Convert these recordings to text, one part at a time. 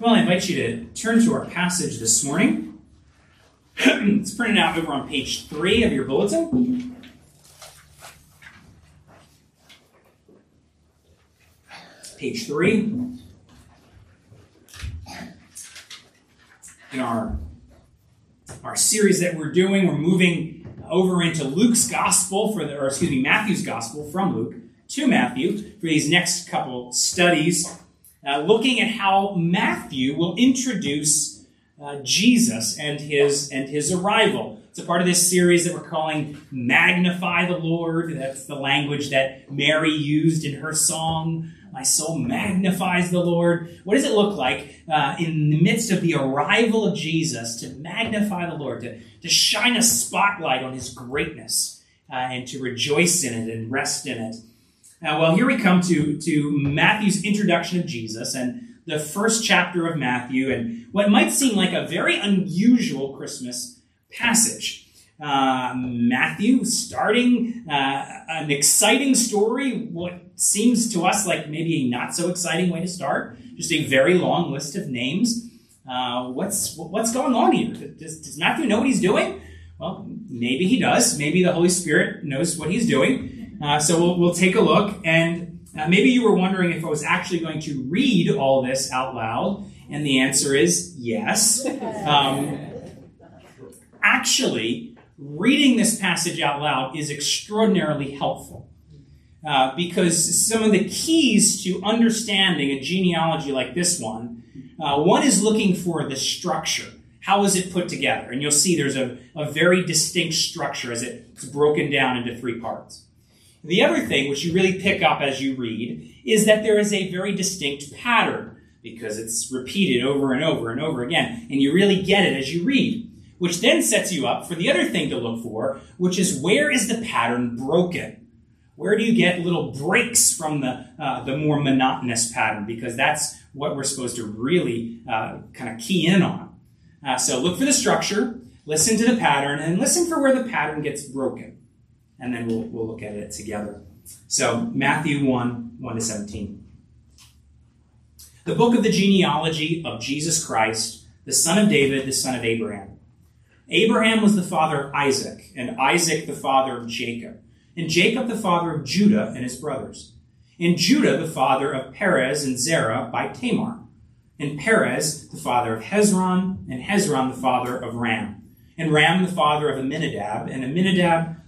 Well, I invite you to turn to our passage this morning. it's printed out over on page three of your bulletin. Page three. In our, our series that we're doing, we're moving over into Luke's gospel for the, or excuse me, Matthew's gospel from Luke to Matthew for these next couple studies uh, looking at how Matthew will introduce uh, Jesus and his and his arrival. It's a part of this series that we're calling "Magnify the Lord." That's the language that Mary used in her song. My soul magnifies the Lord. What does it look like uh, in the midst of the arrival of Jesus to magnify the Lord, to, to shine a spotlight on his greatness, uh, and to rejoice in it and rest in it? Now, well, here we come to, to Matthew's introduction of Jesus and the first chapter of Matthew, and what might seem like a very unusual Christmas passage. Uh, Matthew starting uh, an exciting story, what seems to us like maybe a not so exciting way to start, just a very long list of names. Uh, what's what's going on here? Does, does Matthew know what he's doing? Well, maybe he does. Maybe the Holy Spirit knows what he's doing. Uh, so we'll, we'll take a look, and uh, maybe you were wondering if I was actually going to read all this out loud, and the answer is yes. Um, actually, reading this passage out loud is extraordinarily helpful. Uh, because some of the keys to understanding a genealogy like this one, uh, one is looking for the structure. How is it put together? And you'll see there's a, a very distinct structure as it's broken down into three parts. The other thing, which you really pick up as you read, is that there is a very distinct pattern because it's repeated over and over and over again, and you really get it as you read, which then sets you up for the other thing to look for, which is where is the pattern broken? Where do you get little breaks from the, uh, the more monotonous pattern? Because that's what we're supposed to really uh, kind of key in on. Uh, so look for the structure, listen to the pattern, and listen for where the pattern gets broken and then we'll, we'll look at it together. So, Matthew 1 1 to 17. The book of the genealogy of Jesus Christ, the son of David, the son of Abraham. Abraham was the father of Isaac, and Isaac the father of Jacob, and Jacob the father of Judah and his brothers, and Judah the father of Perez and Zerah by Tamar, and Perez the father of Hezron, and Hezron the father of Ram and Ram the father of Amminadab, and Amminadab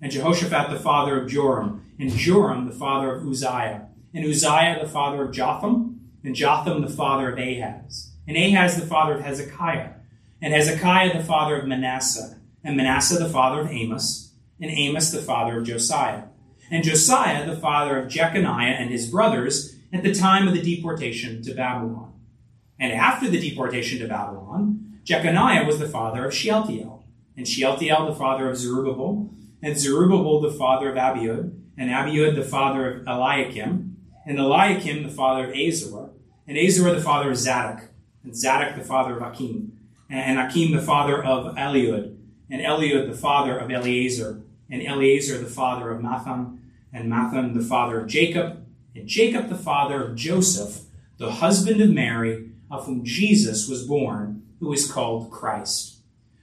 and Jehoshaphat the father of Joram, and Joram the father of Uzziah, and Uzziah the father of Jotham, and Jotham the father of Ahaz, and Ahaz the father of Hezekiah, and Hezekiah the father of Manasseh, and Manasseh the father of Amos, and Amos the father of Josiah, and Josiah the father of Jeconiah and his brothers at the time of the deportation to Babylon. And after the deportation to Babylon, Jeconiah was the father of Shealtiel, and Shealtiel the father of Zerubbabel, and Zerubbabel the father of Abiud, and Abiud the father of Eliakim, and Eliakim the father of Azor, and Azor the father of Zadok, and Zadok the father of Achim, and Achim the father of Eliud, and Eliud the father of Eleazar, and Eleazar the father of Matthan, and Matthan the father of Jacob, and Jacob the father of Joseph, the husband of Mary, of whom Jesus was born, who is called Christ.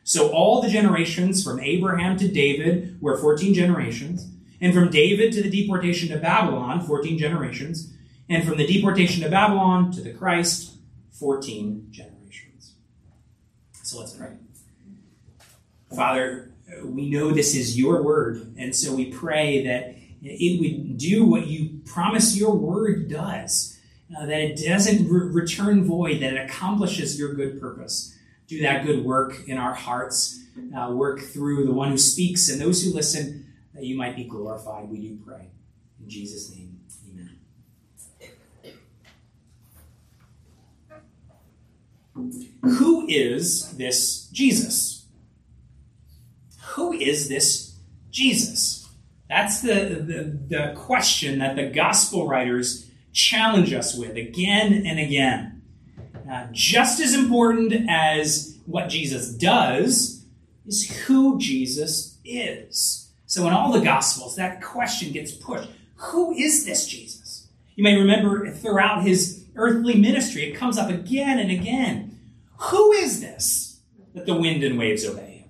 So all the generations from Abraham to David were 14 generations, and from David to the deportation to Babylon, 14 generations, and from the deportation to Babylon to the Christ, 14 generations. So let's pray. Father, we know this is your word, and so we pray that it would do what you promise your word does, uh, that it doesn't re- return void, that it accomplishes your good purpose do that good work in our hearts, uh, work through the one who speaks and those who listen, that you might be glorified. We do pray. In Jesus' name, amen. Who is this Jesus? Who is this Jesus? That's the, the, the question that the gospel writers challenge us with again and again. Just as important as what Jesus does is who Jesus is. So in all the gospels, that question gets pushed. Who is this Jesus? You may remember throughout his earthly ministry, it comes up again and again. Who is this that the wind and waves obey him?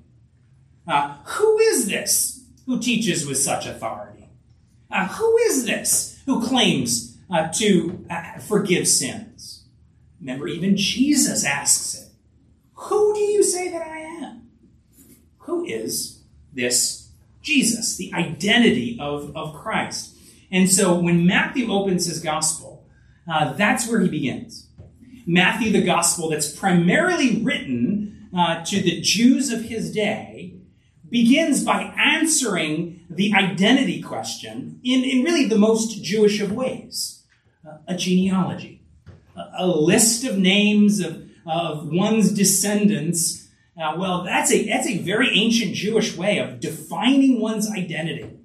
Uh, who is this who teaches with such authority? Uh, who is this who claims uh, to uh, forgive sins? Remember, even Jesus asks it Who do you say that I am? Who is this Jesus? The identity of, of Christ. And so when Matthew opens his gospel, uh, that's where he begins. Matthew, the gospel that's primarily written uh, to the Jews of his day, begins by answering the identity question in, in really the most Jewish of ways uh, a genealogy, a, list of names of, of one's descendants. Uh, well, that's a, that's a very ancient Jewish way of defining one's identity.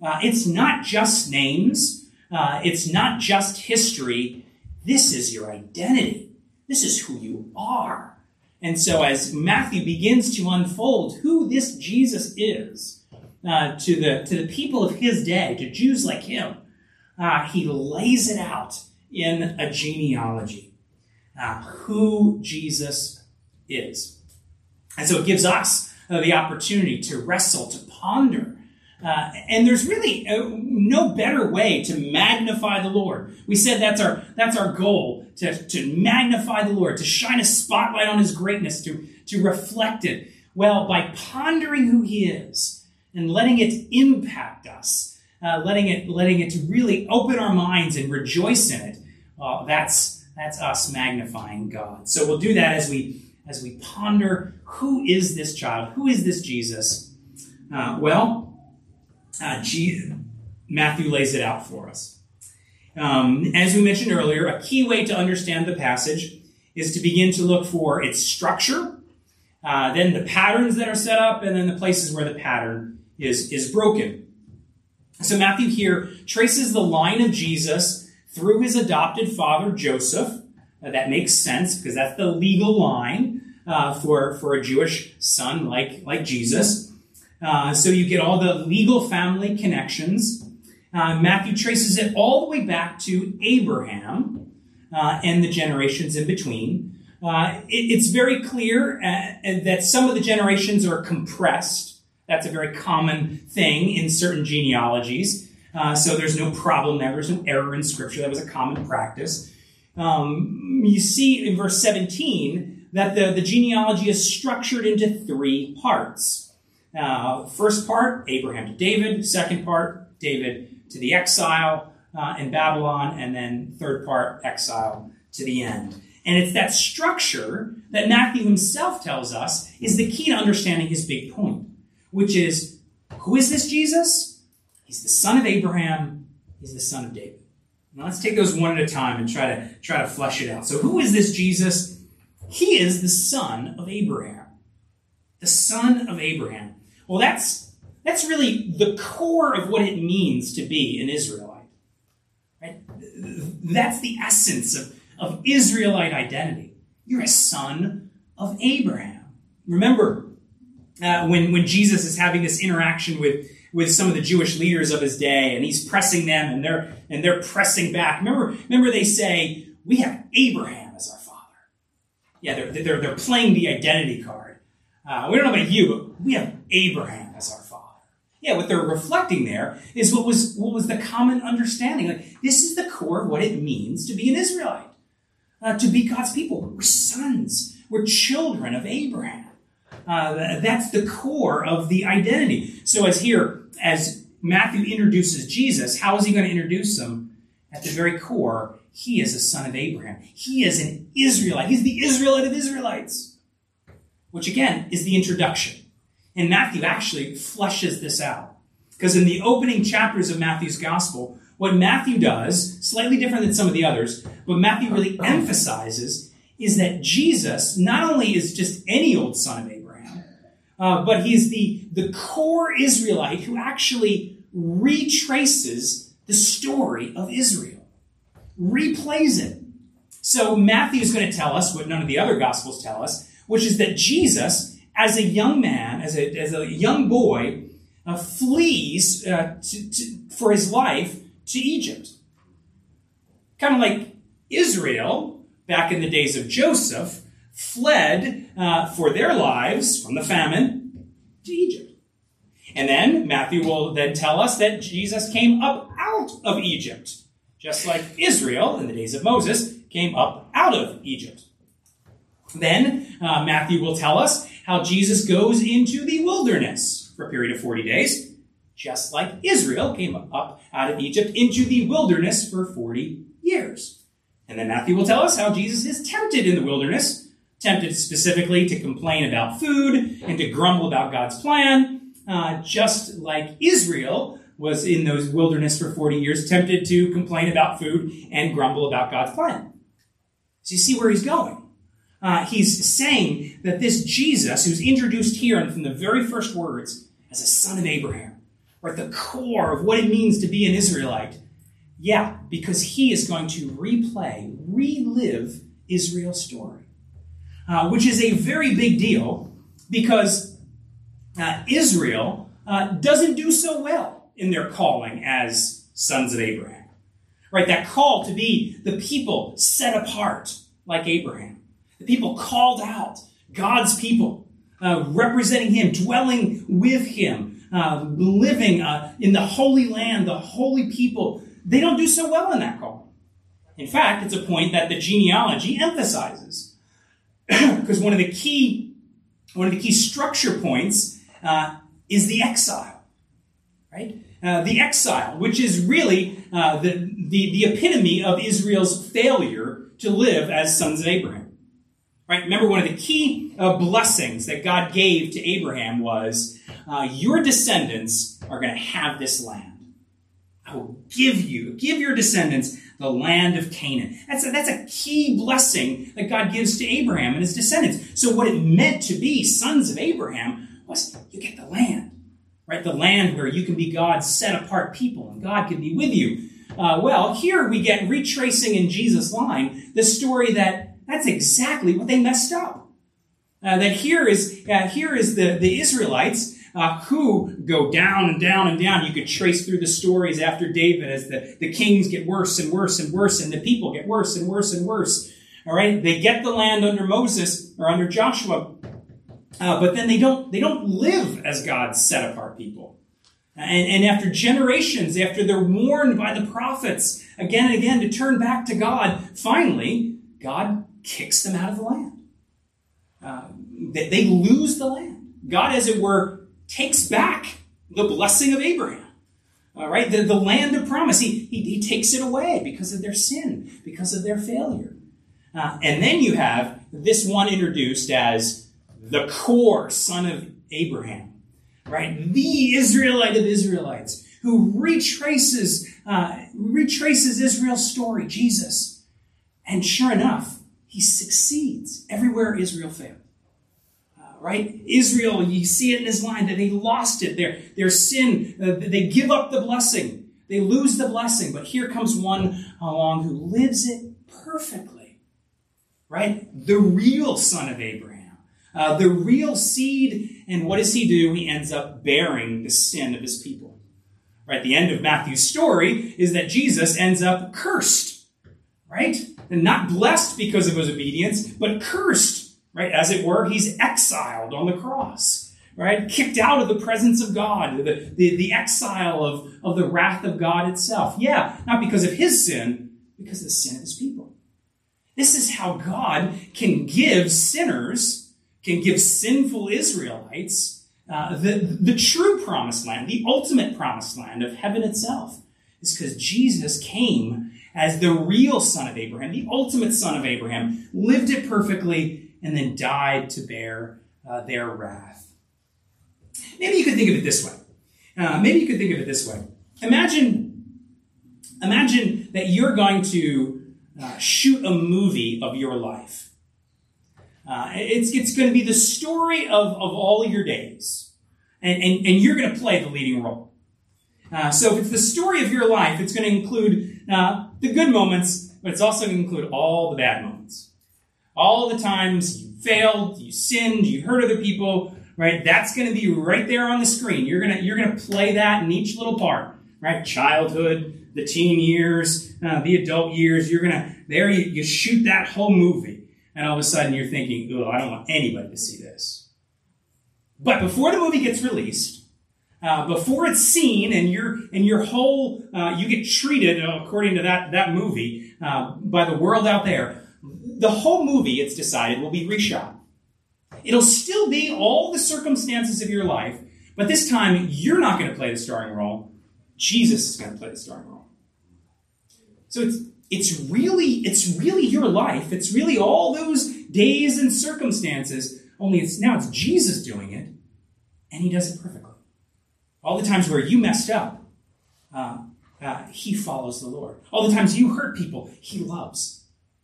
Uh, it's not just names, uh, it's not just history. This is your identity. This is who you are. And so, as Matthew begins to unfold who this Jesus is uh, to, the, to the people of his day, to Jews like him, uh, he lays it out in a genealogy uh, who Jesus is. And so, it gives us uh, the opportunity to wrestle, to ponder uh, and there's really uh, no better way to magnify the Lord. We said that's our that's our goal to, to magnify the Lord, to shine a spotlight on His greatness, to to reflect it. Well, by pondering who He is and letting it impact us, uh, letting it letting it really open our minds and rejoice in it. Uh, that's that's us magnifying God. So we'll do that as we as we ponder who is this child, who is this Jesus. Uh, well uh, G- Matthew lays it out for us. Um, as we mentioned earlier, a key way to understand the passage is to begin to look for its structure, uh, then the patterns that are set up, and then the places where the pattern is, is broken. So Matthew here traces the line of Jesus through his adopted father, Joseph. Uh, that makes sense because that's the legal line uh, for, for a Jewish son like, like Jesus. Uh, so you get all the legal family connections. Uh, Matthew traces it all the way back to Abraham uh, and the generations in between. Uh, it, it's very clear that some of the generations are compressed. That's a very common thing in certain genealogies. So there's no problem there. There's no error in Scripture. That was a common practice. Um, you see in verse 17 that the, the genealogy is structured into three parts. Uh, first part, Abraham to David. Second part, David to the exile uh, in Babylon. And then third part, exile to the end. And it's that structure that Matthew himself tells us is the key to understanding his big point, which is who is this Jesus? He's the son of Abraham, he's the son of David. Now let's take those one at a time and try to try to flesh it out. So who is this Jesus? He is the son of Abraham. The son of Abraham. Well, that's, that's really the core of what it means to be an Israelite. Right? That's the essence of, of Israelite identity. You're a son of Abraham. Remember, uh, when, when Jesus is having this interaction with, with some of the Jewish leaders of his day, and he's pressing them, and they're, and they're pressing back. Remember, remember they say, we have Abraham as our father. Yeah, they're, they're, they're playing the identity card. Uh, we don't know about you, but we have Abraham as our father. Yeah, what they're reflecting there is what was what was the common understanding. Like this is the core of what it means to be an Israelite, uh, to be God's people. We're sons. We're children of Abraham. Uh, that's the core of the identity. So as here, as Matthew introduces Jesus, how is he going to introduce him? At the very core, he is a son of Abraham. He is an Israelite. He's the Israelite of Israelites which again is the introduction. And Matthew actually fleshes this out. Because in the opening chapters of Matthew's gospel, what Matthew does, slightly different than some of the others, what Matthew really emphasizes is that Jesus not only is just any old son of Abraham, uh, but he's the, the core Israelite who actually retraces the story of Israel, replays it. So Matthew is going to tell us what none of the other gospels tell us, which is that Jesus, as a young man, as a, as a young boy, uh, flees uh, to, to, for his life to Egypt. Kind of like Israel, back in the days of Joseph, fled uh, for their lives from the famine to Egypt. And then Matthew will then tell us that Jesus came up out of Egypt, just like Israel in the days of Moses came up out of Egypt. Then uh, Matthew will tell us how Jesus goes into the wilderness for a period of 40 days, just like Israel came up out of Egypt into the wilderness for 40 years. And then Matthew will tell us how Jesus is tempted in the wilderness, tempted specifically to complain about food and to grumble about God's plan, uh, just like Israel was in those wilderness for 40 years, tempted to complain about food and grumble about God's plan. So you see where he's going. Uh, he's saying that this Jesus, who's introduced here and from the very first words as a son of Abraham, or at the core of what it means to be an Israelite, yeah, because he is going to replay, relive Israel's story, uh, which is a very big deal because uh, Israel uh, doesn't do so well in their calling as sons of Abraham. Right, that call to be the people set apart like Abraham, the people called out, God's people, uh, representing Him, dwelling with Him, uh, living in the holy land, the holy people they don't do so well in that call. In fact, it's a point that the genealogy emphasizes. Because one of the key, one of the key structure points uh, is the exile, right? Uh, the exile, which is really uh, the, the, the epitome of Israel's failure to live as sons of Abraham. Right? Remember, one of the key uh, blessings that God gave to Abraham was uh, your descendants are going to have this land. I will give you, give your descendants the land of Canaan. That's a, that's a key blessing that God gives to Abraham and his descendants. So what it meant to be sons of Abraham was you get the land, right? The land where you can be God's set apart people and God can be with you. Uh, well, here we get retracing in Jesus' line the story that that's exactly what they messed up. Uh, that here is uh, here is the, the Israelites uh, who go down and down and down. You could trace through the stories after David as the, the kings get worse and worse and worse, and the people get worse and worse and worse. All right, they get the land under Moses or under Joshua, uh, but then they don't they don't live as God's set apart people. And, and after generations, after they're warned by the prophets again and again to turn back to God, finally God kicks them out of the land. Uh, they, they lose the land. God, as it were, takes back the blessing of Abraham. All right, the, the land of promise. He, he, he takes it away because of their sin, because of their failure. Uh, and then you have this one introduced as the core son of Abraham, right? The Israelite of Israelites who retraces, uh, retraces Israel's story, Jesus. And sure enough, he succeeds everywhere Israel failed right? Israel, you see it in his line that they lost it. Their, their sin, uh, they give up the blessing. They lose the blessing. But here comes one along who lives it perfectly, right? The real son of Abraham, uh, the real seed. And what does he do? He ends up bearing the sin of his people. Right? The end of Matthew's story is that Jesus ends up cursed, right? And not blessed because of his obedience, but cursed right? As it were, he's exiled on the cross, right? Kicked out of the presence of God, the, the, the exile of, of the wrath of God itself. Yeah, not because of his sin, because of the sin of his people. This is how God can give sinners, can give sinful Israelites uh, the, the true promised land, the ultimate promised land of heaven itself. Is because Jesus came as the real son of Abraham, the ultimate son of Abraham, lived it perfectly, and then died to bear uh, their wrath. Maybe you could think of it this way. Uh, maybe you could think of it this way. Imagine, imagine that you're going to uh, shoot a movie of your life. Uh, it's it's going to be the story of, of all your days. And, and, and you're going to play the leading role. Uh, so if it's the story of your life, it's going to include uh, the good moments, but it's also going to include all the bad moments. All the times you failed, you sinned, you hurt other people, right? That's going to be right there on the screen. You're going to, you're going to play that in each little part, right? Childhood, the teen years, uh, the adult years. You're going to, there you, you shoot that whole movie. And all of a sudden you're thinking, oh, I don't want anybody to see this. But before the movie gets released, uh, before it's seen and your and your whole uh, you get treated uh, according to that that movie uh, by the world out there the whole movie it's decided will be reshot. It'll still be all the circumstances of your life but this time you're not going to play the starring role. Jesus is going to play the starring role. So it's it's really it's really your life. It's really all those days and circumstances only it's now it's jesus doing it and he does it perfectly. All the times where you messed up, uh, uh, he follows the Lord. All the times you hurt people, he loves.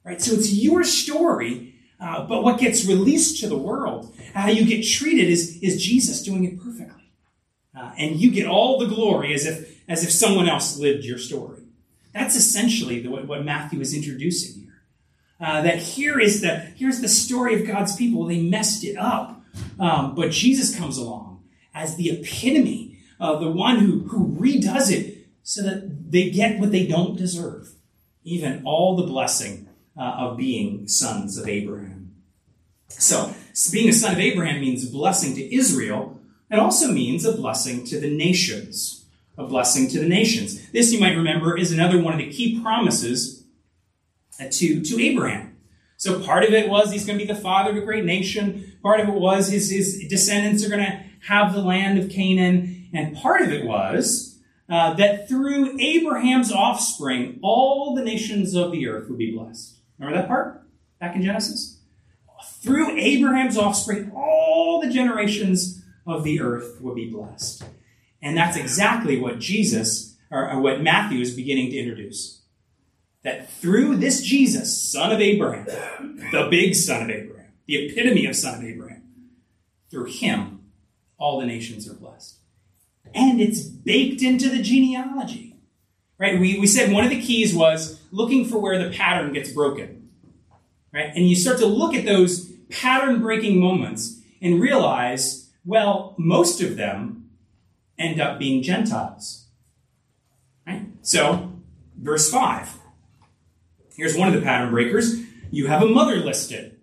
Right? So it's your story, uh, but what gets released to the world, how you get treated, is, is Jesus doing it perfectly. Uh, and you get all the glory as if, as if someone else lived your story. That's essentially the, what, what Matthew is introducing here. Uh, that here is the here's the story of God's people. They messed it up, um, but Jesus comes along as the epitome of the one who, who redoes it so that they get what they don't deserve, even all the blessing uh, of being sons of Abraham. So, being a son of Abraham means blessing to Israel. It also means a blessing to the nations. A blessing to the nations. This, you might remember, is another one of the key promises uh, to, to Abraham. So part of it was he's going to be the father of a great nation. Part of it was his, his descendants are going to have the land of Canaan. And part of it was uh, that through Abraham's offspring, all the nations of the earth would be blessed. Remember that part back in Genesis? Through Abraham's offspring, all the generations of the earth would be blessed. And that's exactly what Jesus, or uh, what Matthew is beginning to introduce. That through this Jesus, son of Abraham, the big son of Abraham, the epitome of son of Abraham, through him, all the nations are blessed and it's baked into the genealogy. Right? We, we said one of the keys was looking for where the pattern gets broken. Right? And you start to look at those pattern breaking moments and realize, well, most of them end up being Gentiles. Right? So, verse 5. Here's one of the pattern breakers. You have a mother listed.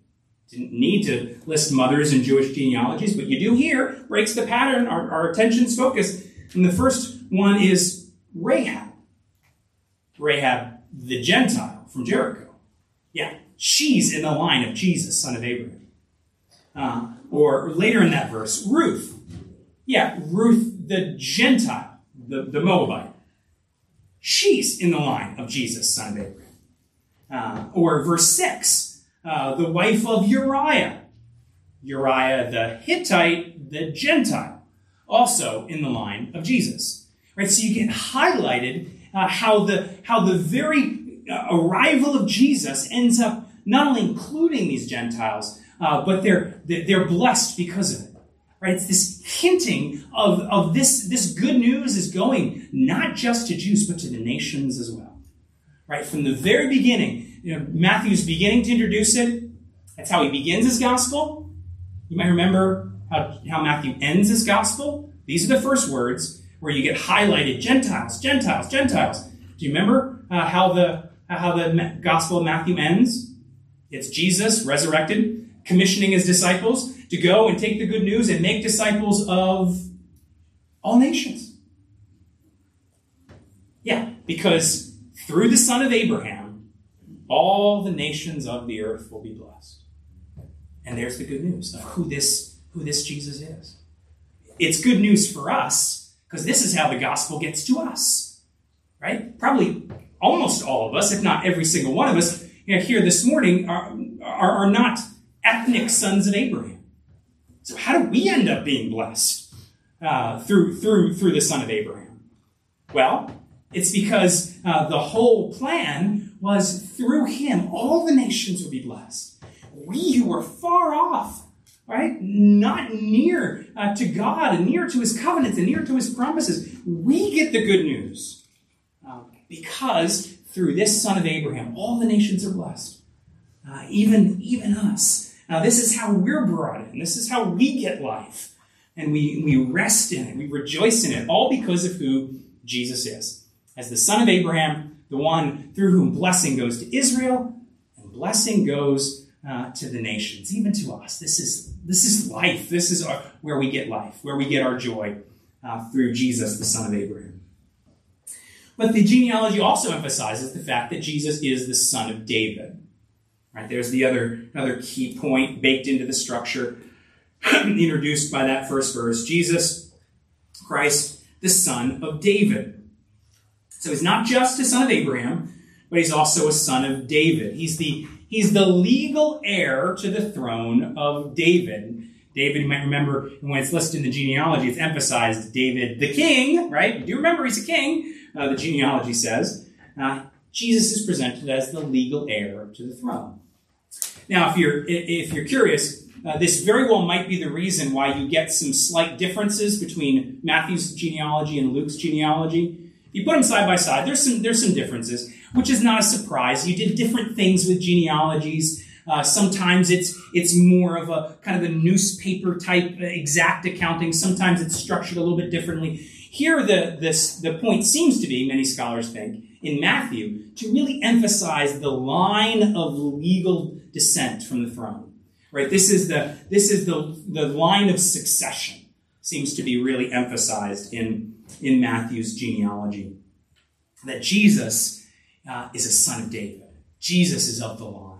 Didn't need to list mothers in Jewish genealogies, but you do here. Breaks the pattern. Our, our attention's focused. And the first one is Rahab. Rahab, the Gentile from Jericho. Yeah, she's in the line of Jesus, son of Abraham. Uh, or later in that verse, Ruth. Yeah, Ruth the Gentile, the, the Moabite. She's in the line of Jesus, son of Abraham. Uh, or verse 6, uh, the wife of Uriah. Uriah the Hittite, the Gentile, also in the line of Jesus. Right? So you get highlighted uh, how the how the very uh, arrival of Jesus ends up not only including these Gentiles, uh, but they're they're blessed because of it. Right? It's this hinting of, of this, this good news is going not just to Jews, but to the nations as well. Right? From the very beginning, you know, Matthew's beginning to introduce it. That's how he begins his gospel. You might remember how, how Matthew ends his gospel. These are the first words where you get highlighted Gentiles, Gentiles, Gentiles. Do you remember uh, how the how the gospel of Matthew ends? It's Jesus resurrected, commissioning his disciples to go and take the good news and make disciples of all nations. Yeah, because through the son of Abraham, all the nations of the earth will be blessed. And there's the good news of who this, who this Jesus is. It's good news for us because this is how the gospel gets to us. Right? Probably almost all of us, if not every single one of us, you know, here this morning are, are, are not ethnic sons of Abraham. So how do we end up being blessed uh, through, through, through the son of Abraham? Well, it's because uh, the whole plan was through him, all the nations would be blessed. we who are far off, right, not near uh, to God and near to his covenants and near to his promises, we get the good news. Uh, because through this son of Abraham, all the nations are blessed. Uh, even, even us. Now, this is how we're brought in. This is how we get life. And we, we rest in it. We rejoice in it, all because of who Jesus is. As the son of Abraham, the one through whom blessing goes to Israel, and blessing goes uh, to the nations, even to us. This is, this is life. This is our, where we get life, where we get our joy uh, through Jesus, the son of Abraham. But the genealogy also emphasizes the fact that Jesus is the son of David. Right, there's the other, other key point baked into the structure, introduced by that first verse. Jesus Christ, the son of David. So he's not just a son of Abraham, but he's also a son of David. He's the, he's the legal heir to the throne of David. David, you might remember when it's listed in the genealogy, it's emphasized David the king, right? Do you do remember he's a king, uh, the genealogy says. Uh, Jesus is presented as the legal heir to the throne. Now, if you're if you're curious, uh, this very well might be the reason why you get some slight differences between Matthew's genealogy and Luke's genealogy. If you put them side by side, there's some there's some differences, which is not a surprise. You did different things with genealogies. Uh, sometimes it's it's more of a kind of a newspaper type exact accounting. Sometimes it's structured a little bit differently. Here, the this the point seems to be, many scholars think, in Matthew, to really emphasize the line of legal descent from the throne. Right? This is the this is the the line of succession seems to be really emphasized in in Matthew's genealogy. That Jesus uh, is a son of David. Jesus is of the line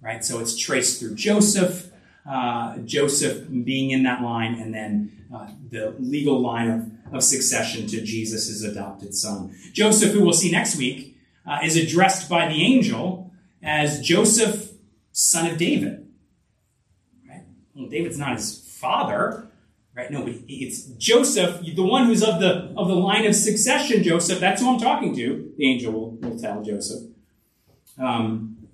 right? So it's traced through Joseph, uh, Joseph being in that line, and then uh, the legal line of, of succession to Jesus' adopted son. Joseph, who we'll see next week, uh, is addressed by the angel as Joseph, son of David. Right? Well, David's not his father, right? No, it's Joseph, the one who's of the of the line of succession. Joseph, that's who I'm talking to. The angel will, will tell Joseph. Um,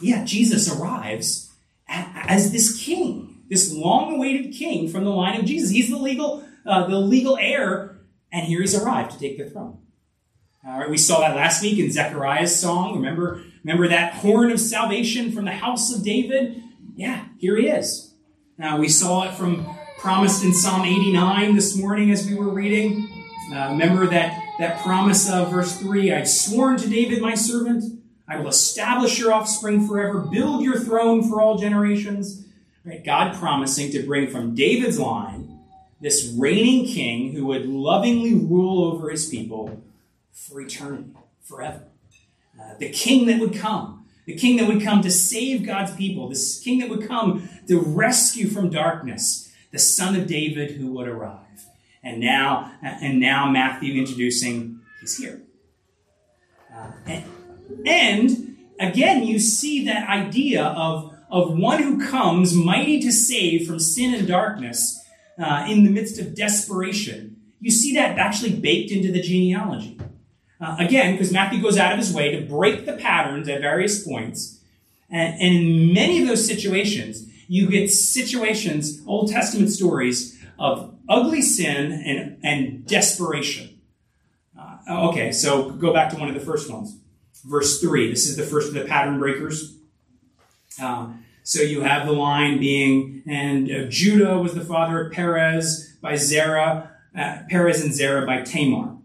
yeah, Jesus arrives as this king, this long-awaited king from the line of Jesus. He's the legal, uh, the legal heir, and here he's arrived to take the throne. All right, we saw that last week in Zechariah's song. Remember, remember that horn of salvation from the house of David? Yeah, here he is. Now we saw it from promised in Psalm 89 this morning as we were reading. Uh, remember that that promise of verse 3 I've sworn to David my servant I will establish your offspring forever, build your throne for all generations. Right? God promising to bring from David's line this reigning king who would lovingly rule over his people for eternity, forever. Uh, the king that would come, the king that would come to save God's people, this king that would come to rescue from darkness, the son of David who would arrive. And now, and now Matthew introducing, he's here. Uh, and, and again, you see that idea of, of one who comes mighty to save from sin and darkness uh, in the midst of desperation. You see that actually baked into the genealogy. Uh, again, because Matthew goes out of his way to break the patterns at various points. And, and in many of those situations, you get situations, Old Testament stories of ugly sin and, and desperation. Uh, okay, so go back to one of the first ones verse 3. This is the first of the pattern breakers. Uh, so you have the line being, and uh, Judah was the father of Perez by Zerah, uh, Perez and Zerah by Tamar.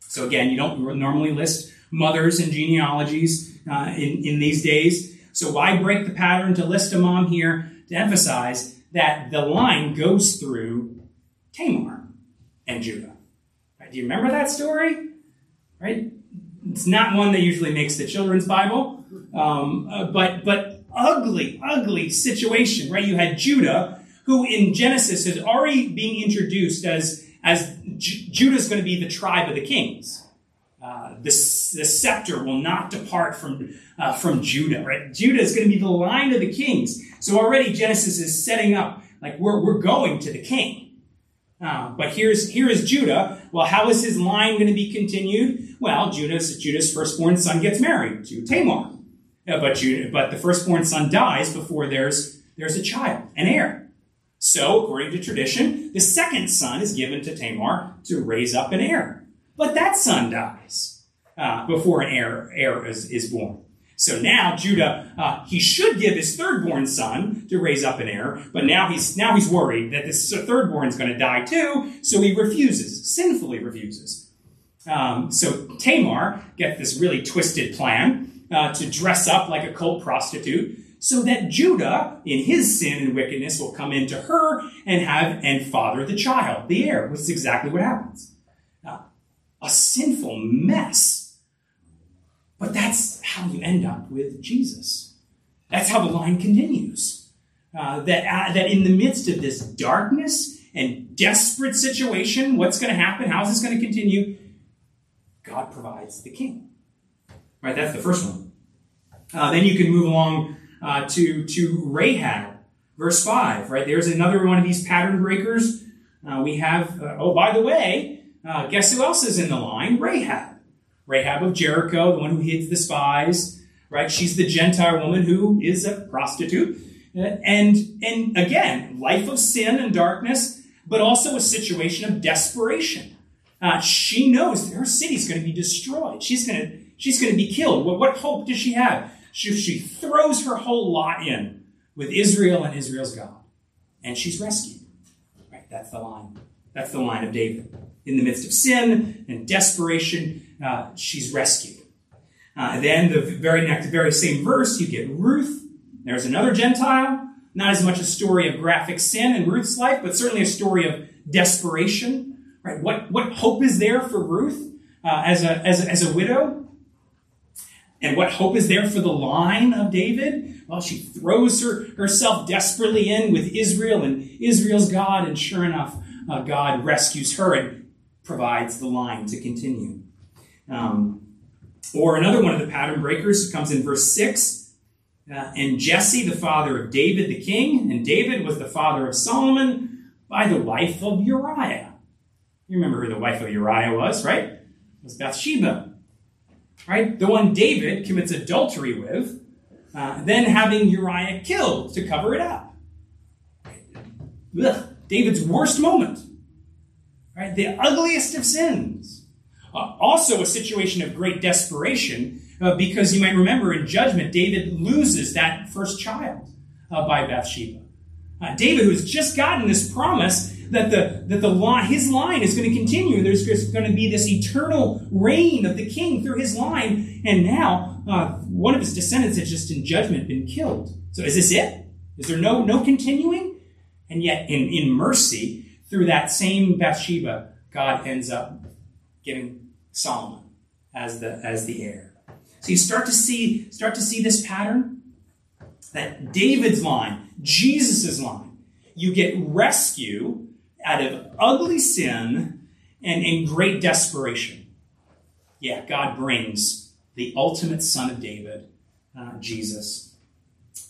So again, you don't normally list mothers and genealogies uh, in, in these days. So why break the pattern to list a mom here to emphasize that the line goes through Tamar and Judah? Right? Do you remember that story? Right? It's not one that usually makes the children's Bible, um, uh, but but ugly, ugly situation, right? You had Judah, who in Genesis is already being introduced as as J- Judah is going to be the tribe of the kings. The, the scepter will not depart from uh, from Judah, right? Judah is going to be the line of the kings. So already Genesis is setting up like we're we're going to the king. Uh, but here's here is Judah. Well, how is his line going to be continued? Well, Judah's Judah's firstborn son gets married to Tamar, Uh, but, you, but the firstborn son dies before there's, there's a child, an heir. So, according to tradition, the second son is given to Tamar to raise up an heir. But that son dies uh, before an heir, heir is, is born. So now Judah, uh, he should give his thirdborn son to raise up an heir, but now he's now he's worried that this thirdborn is going to die too, so he refuses, sinfully refuses. Um, so Tamar gets this really twisted plan uh, to dress up like a cult prostitute, so that Judah, in his sin and wickedness, will come into her and have and father the child, the heir, which is exactly what happens. Uh, a sinful mess but that's how you end up with Jesus. That's how the line continues. Uh, that, uh, that in the midst of this darkness and desperate situation, what's going to happen? How's this going to continue? God provides the king. Right, that's the first one. Uh, then you can move along uh, to, to Rahab, verse 5. Right, there's another one of these pattern breakers. Uh, we have, uh, oh, by the way, guess who else is in the line? Rahab. Rahab of Jericho, the one who hides the spies, right? She's the Gentile woman who is a prostitute. And, and again, life of sin and darkness, but also a situation of desperation. Uh, she knows that her city's going to be destroyed. She's going to, she's going to be killed. What, what hope does she have? She, she throws her whole lot in with Israel and Israel's God. And she's rescued. Right? That's the line. That's the line of David. In the midst of sin and desperation, uh, she's rescued. Uh, then the very next, very same verse, you get Ruth. There's another Gentile. Not as much a story of graphic sin in Ruth's life, but certainly a story of desperation. Right? What what hope is there for Ruth uh, as a as a, as a widow? And what hope is there for the line of David? Well, she throws her, herself desperately in with Israel and Israel's God, and sure enough, uh, God rescues her and provides the line to continue. Um, or another one of the pattern breakers comes in verse 6. Uh, and Jesse, the father of David the king, and David was the father of Solomon by the wife of Uriah. You remember who the wife of Uriah was, right? It was Bathsheba, right? The one David commits adultery with, uh, then having Uriah killed to cover it up. Ugh, David's worst moment, right? The ugliest of sins. Uh, also, a situation of great desperation, uh, because you might remember in judgment, David loses that first child uh, by Bathsheba. Uh, David, who has just gotten this promise that the that the line, his line is going to continue. There's going to be this eternal reign of the king through his line, and now uh, one of his descendants has just in judgment been killed. So, is this it? Is there no no continuing? And yet, in in mercy, through that same Bathsheba, God ends up giving Solomon as the as the heir. So you start to see start to see this pattern that David's line, Jesus' line, you get rescue out of ugly sin and in great desperation. Yeah, God brings the ultimate son of David, uh, Jesus.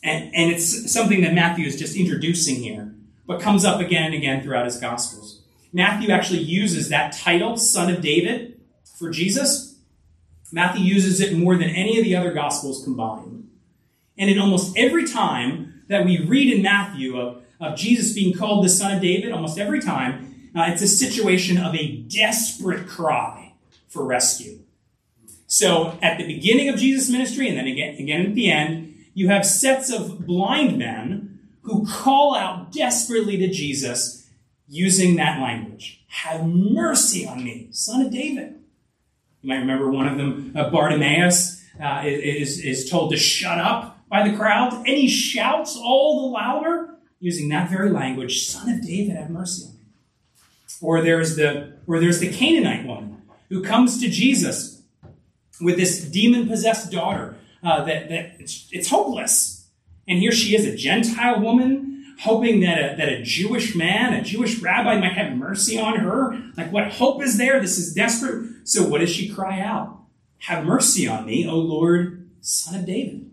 And, and it's something that Matthew is just introducing here, but comes up again and again throughout his Gospels. Matthew actually uses that title, Son of David, for Jesus. Matthew uses it more than any of the other Gospels combined. And in almost every time that we read in Matthew of, of Jesus being called the Son of David, almost every time, uh, it's a situation of a desperate cry for rescue. So at the beginning of Jesus' ministry, and then again, again at the end, you have sets of blind men who call out desperately to Jesus using that language. Have mercy on me, son of David. You might remember one of them, uh, Bartimaeus, uh, is, is told to shut up by the crowd, and he shouts all the louder using that very language, Son of David, have mercy on me. Or there's the, or there's the Canaanite woman who comes to Jesus with this demon possessed daughter uh, that, that it's, it's hopeless. And here she is, a Gentile woman hoping that a, that a Jewish man, a Jewish rabbi might have mercy on her. Like, what hope is there? This is desperate. So, what does she cry out? Have mercy on me, O Lord, Son of David.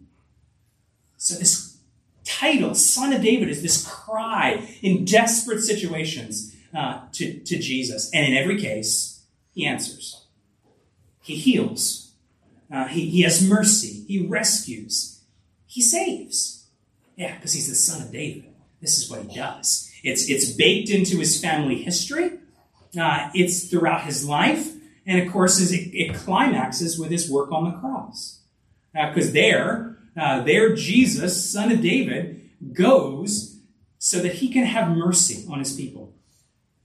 So, this title, Son of David, is this cry in desperate situations uh, to, to Jesus. And in every case, he answers. He heals. Uh, he, he has mercy. He rescues. he saves. Yeah, because he's the son of David. This is what he does. It's, it's baked into his family history. Uh, it's throughout his life. And of course, it, it climaxes with his work on the cross. Because uh, there, uh, there Jesus, son of David, goes so that he can have mercy on his people.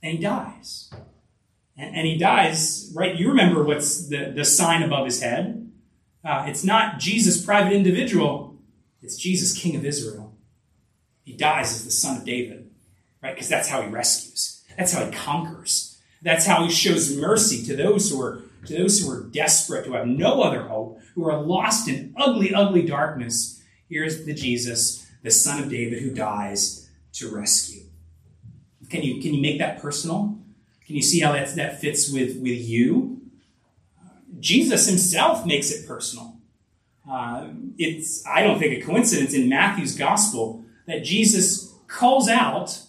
And he dies. And, and he dies, right? You remember what's the, the sign above his head. Uh, it's not Jesus, private individual. It's Jesus, King of Israel. He dies as the son of David, right? Because that's how he rescues. That's how he conquers. That's how he shows mercy to those who are to those who are desperate, who have no other hope, who are lost in ugly, ugly darkness. Here's the Jesus, the son of David, who dies to rescue. Can you can you make that personal? Can you see how that, that fits with, with you? Jesus himself makes it personal. Uh, it's I don't think a coincidence in Matthew's gospel that Jesus calls out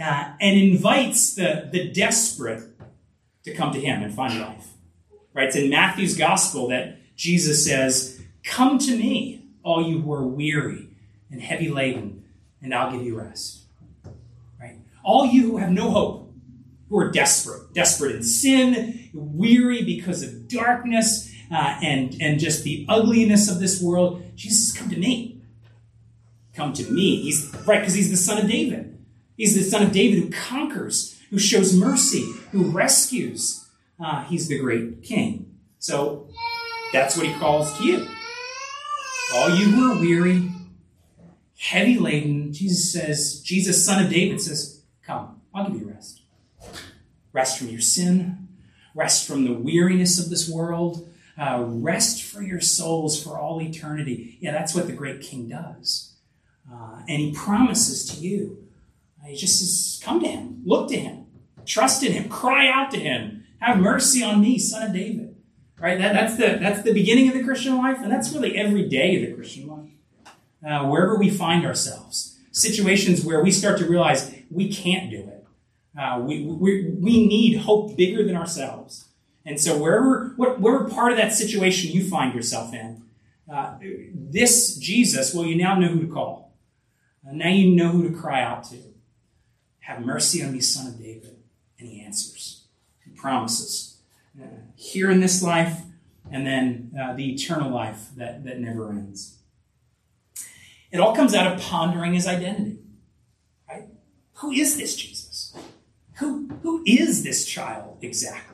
uh, and invites the, the desperate to come to him and find life. Right? It's in Matthew's gospel that Jesus says, Come to me, all you who are weary and heavy laden, and I'll give you rest. Right? All you who have no hope, who are desperate, desperate in sin, weary because of darkness, uh, and, and just the ugliness of this world, Jesus, come to me. Come to me. He's right because he's the son of David. He's the son of David who conquers, who shows mercy, who rescues. Uh, he's the great king. So that's what he calls to you. All you who are weary, heavy laden, Jesus says, Jesus, son of David, says, Come, I'll give you rest. Rest from your sin, rest from the weariness of this world, uh, rest for your souls for all eternity. Yeah, that's what the great king does. Uh, and he promises to you. Uh, he just says, Come to him, look to him, trust in him, cry out to him, have mercy on me, son of David. Right? That, that's, the, that's the beginning of the Christian life, and that's really every day of the Christian life. Uh, wherever we find ourselves, situations where we start to realize we can't do it. Uh, we, we, we need hope bigger than ourselves. And so, wherever, whatever part of that situation you find yourself in, uh, this Jesus, well, you now know who to call. Uh, now you know who to cry out to. Have mercy on me, son of David. And he answers. He promises. Uh, here in this life, and then uh, the eternal life that, that never ends. It all comes out of pondering his identity. Right? Who is this Jesus? Who, who is this child exactly?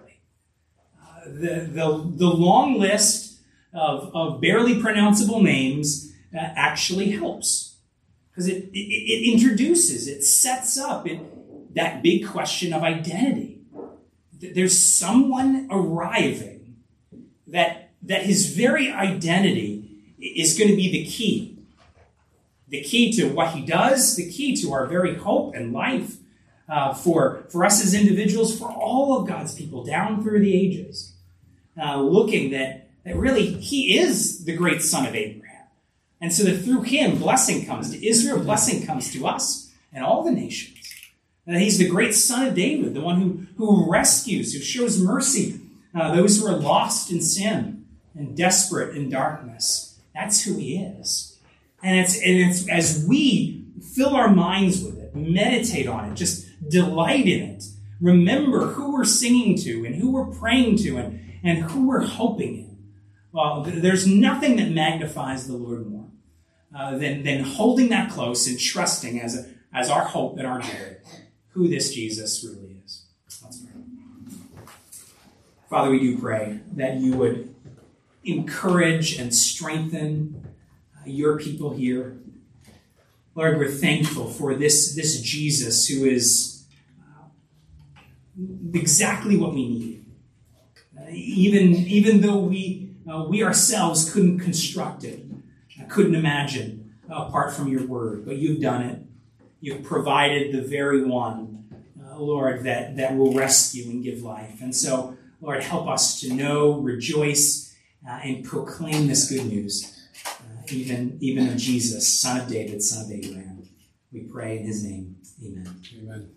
The, the, the long list of, of barely pronounceable names uh, actually helps because it, it, it, introduces, it sets up it, that big question of identity. There's someone arriving that, that his very identity is going to be the key the key to what he does, the key to our very hope and life uh, for, for us as individuals, for all of God's people down through the ages. Uh, looking that, that really he is the great son of Abraham. And so that through him, blessing comes to Israel, blessing comes to us and all the nations. And that he's the great son of David, the one who, who rescues, who shows mercy, uh, those who are lost in sin and desperate in darkness. That's who he is. And it's, and it's as we fill our minds with it, meditate on it, just delight in it, remember who we're singing to and who we're praying to and, and who we're hoping in. Well, there's nothing that magnifies the Lord more uh, than, than holding that close and trusting as, a, as our hope and our joy who this Jesus really is. Let's pray. Father, we do pray that you would encourage and strengthen your people here. Lord, we're thankful for this, this Jesus who is uh, exactly what we need. Uh, even, even though we, uh, we ourselves couldn't construct it, couldn't imagine apart from your word, but you've done it. You've provided the very one, uh, Lord, that, that will rescue and give life. And so, Lord, help us to know, rejoice, uh, and proclaim this good news even, even of Jesus, son of David, son of Abraham. We pray in his name. Amen. Amen.